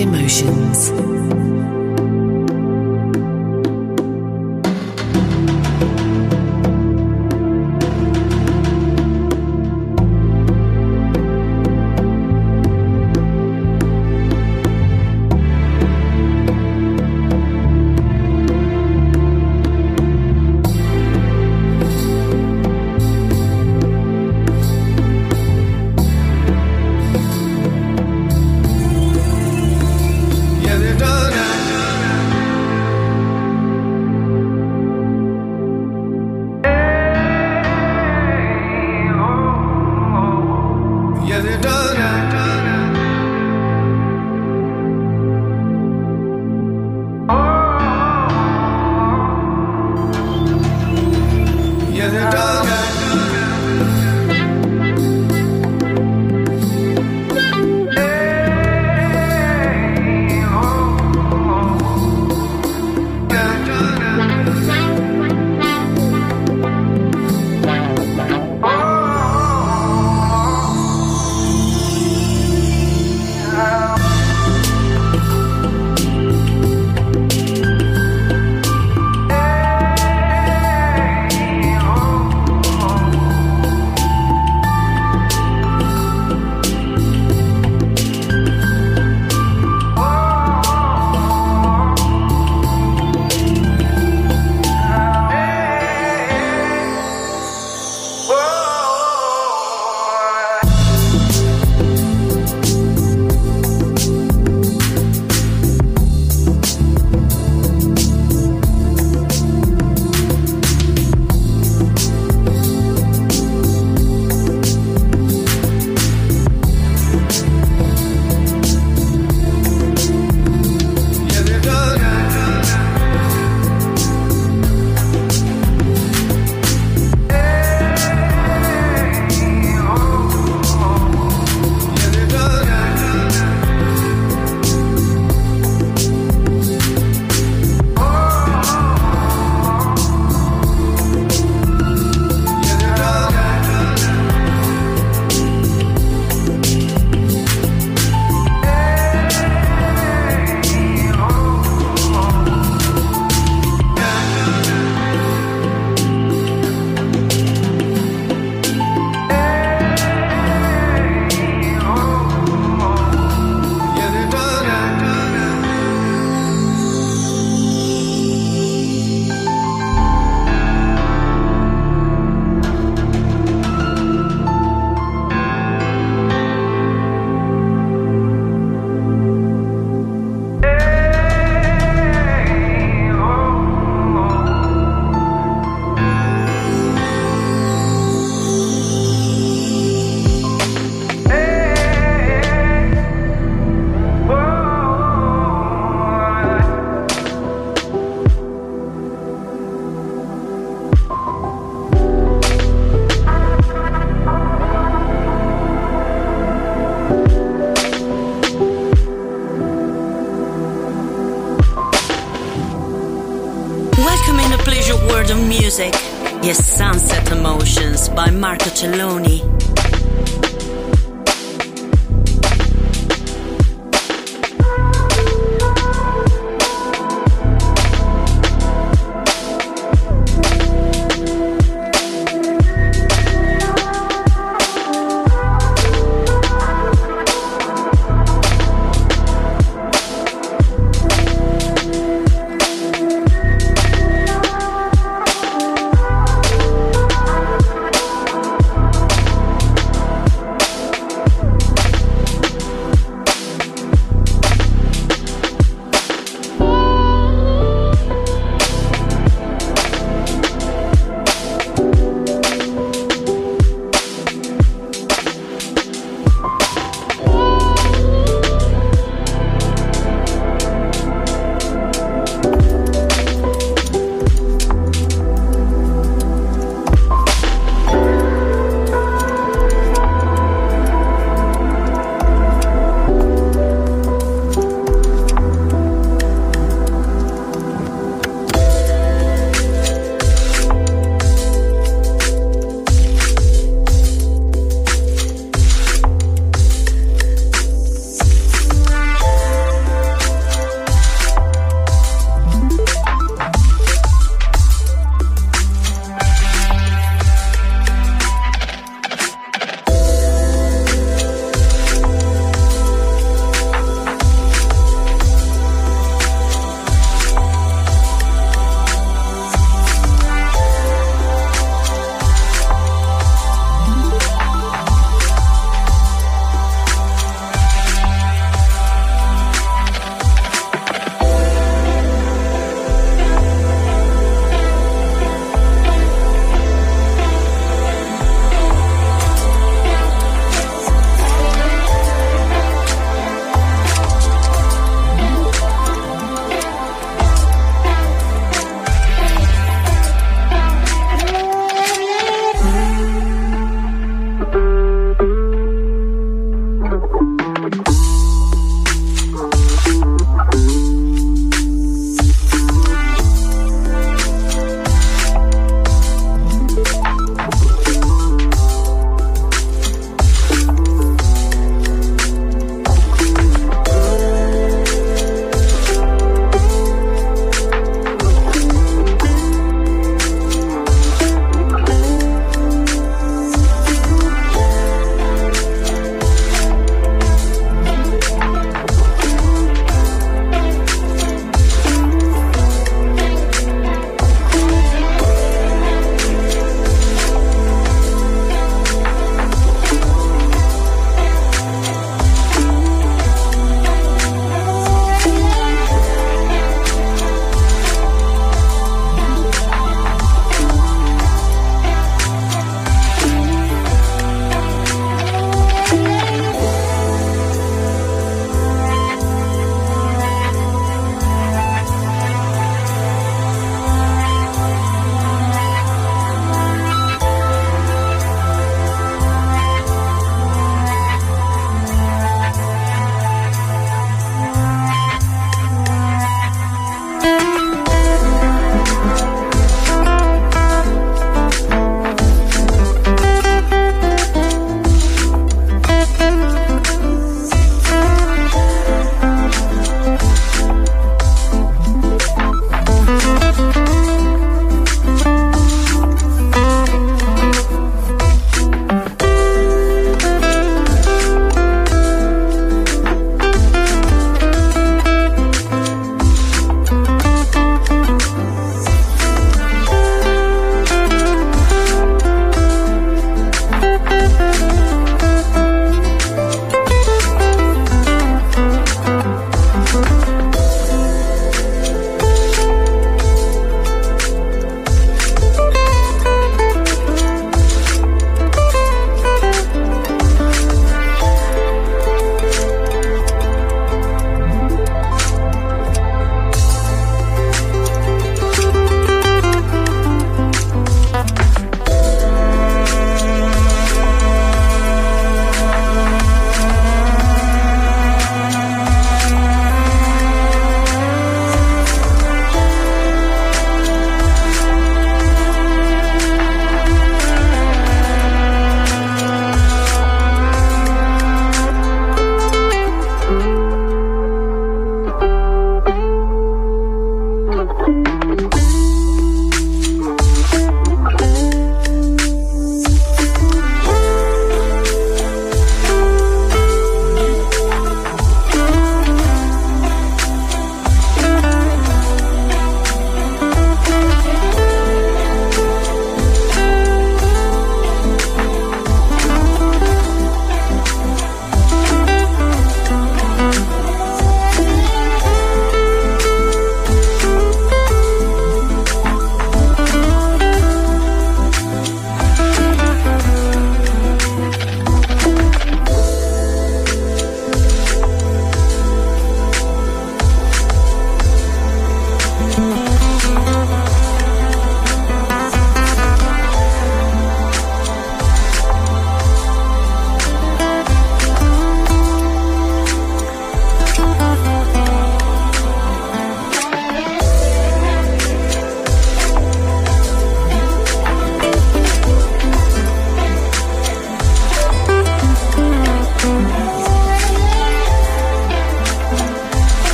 Emotions.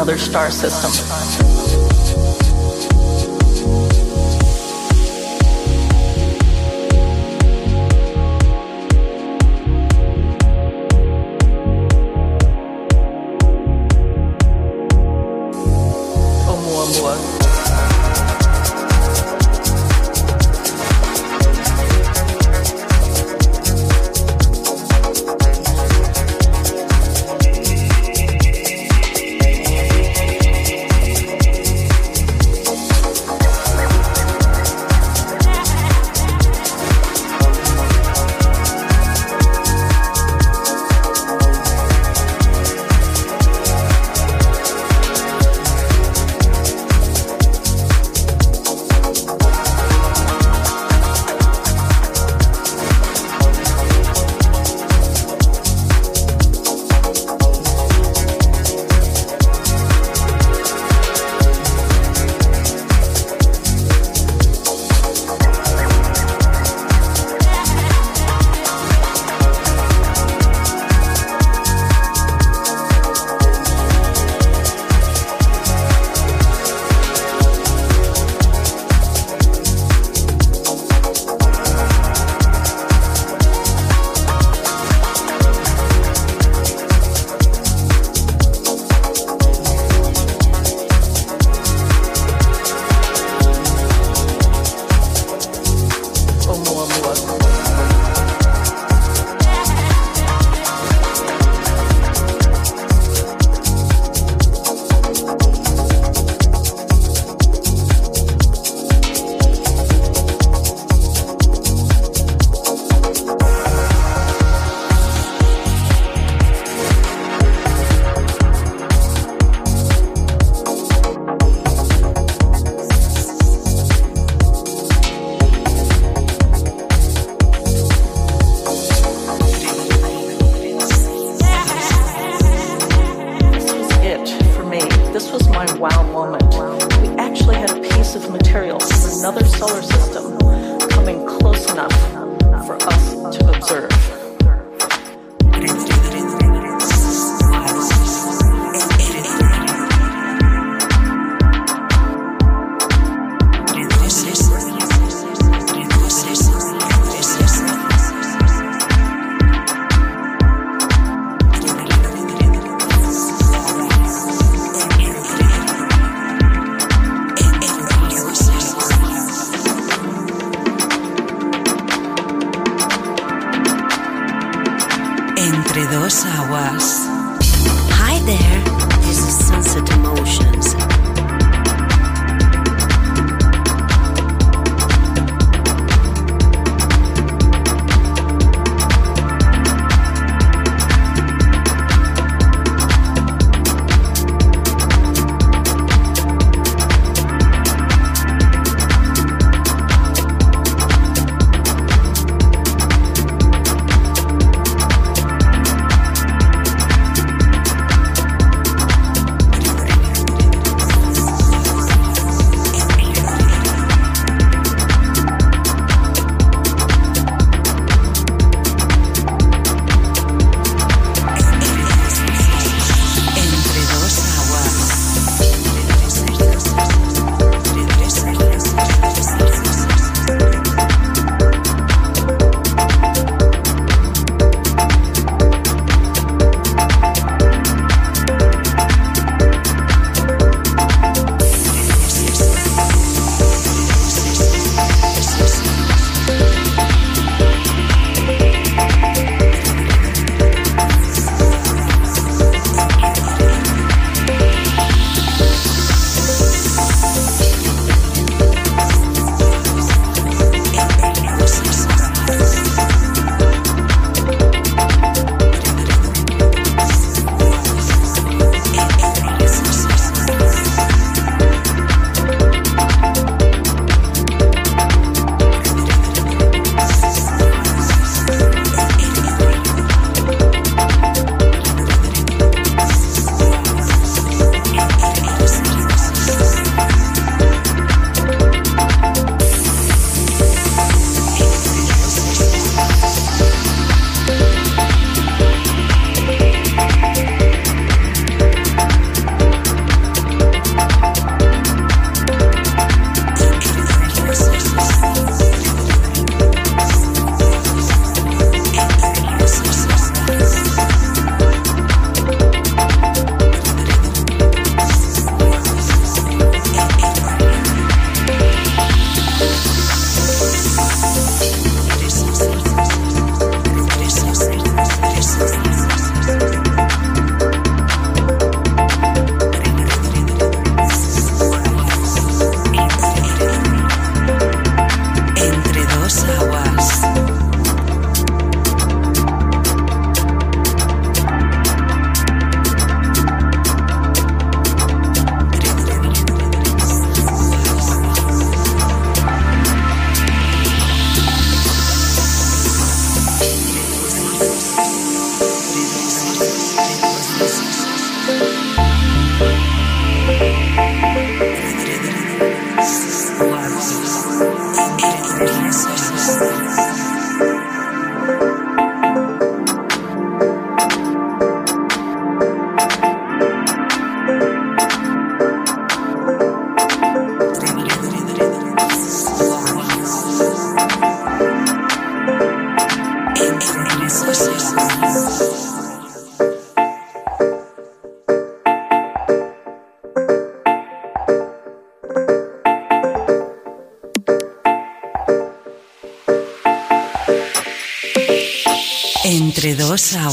Another star system.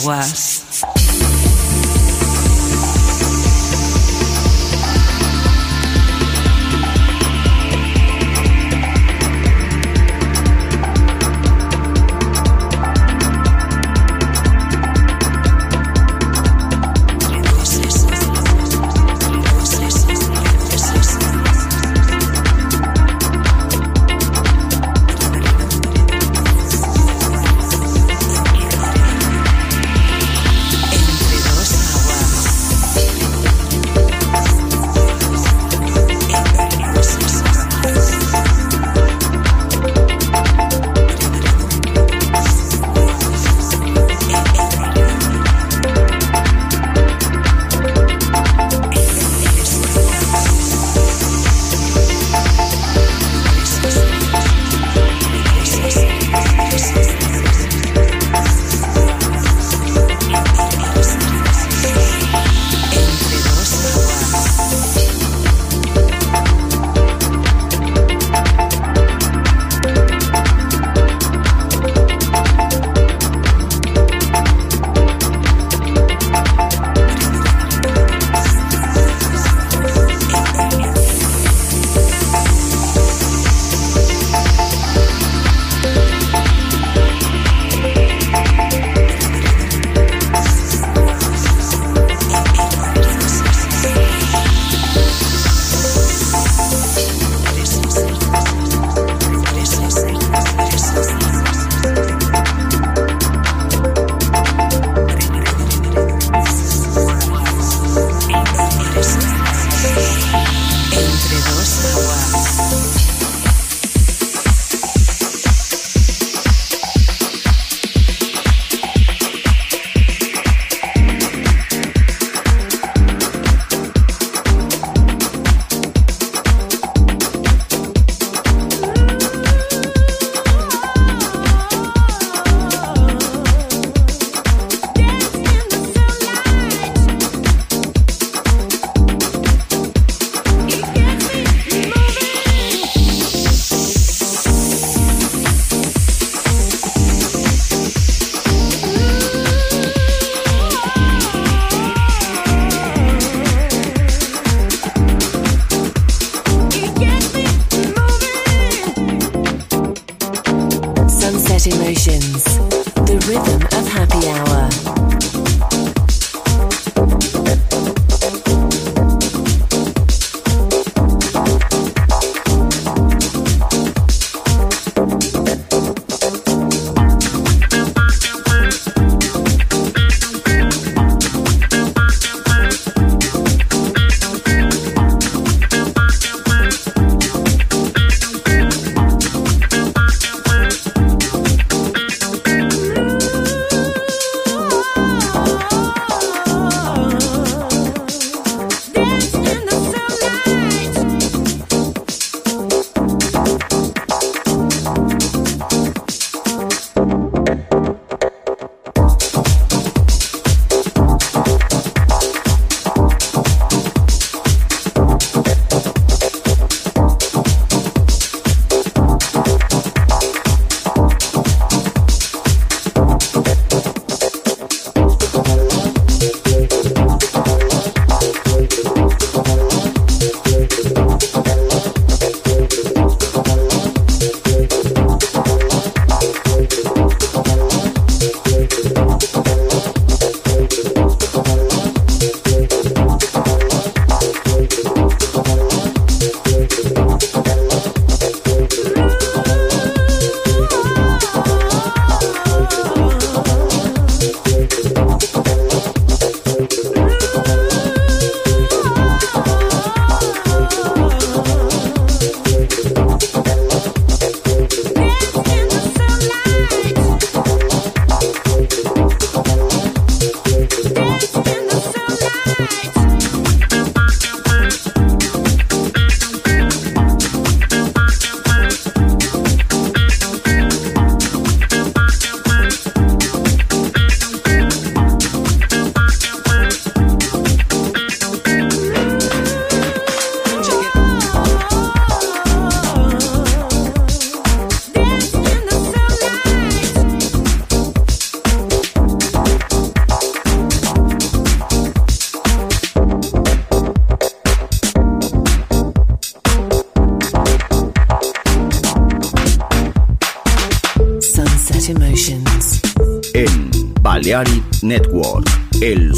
worse.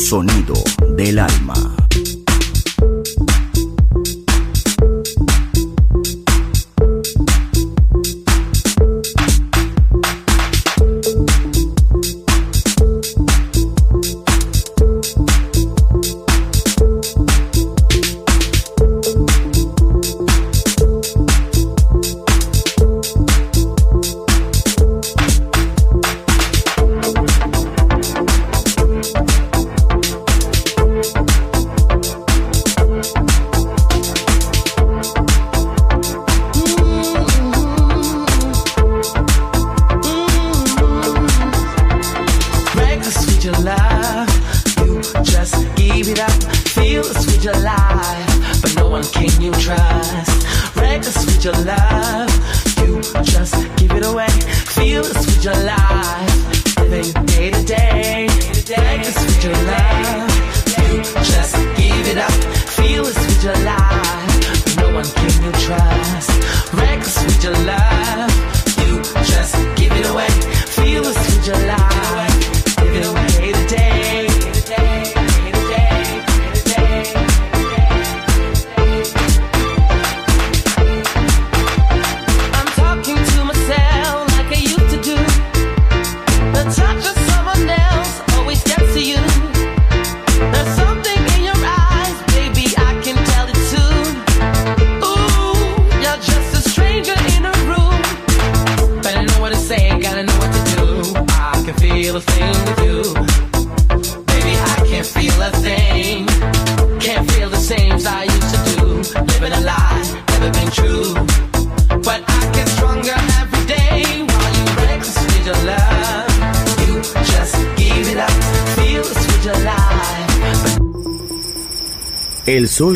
Sonido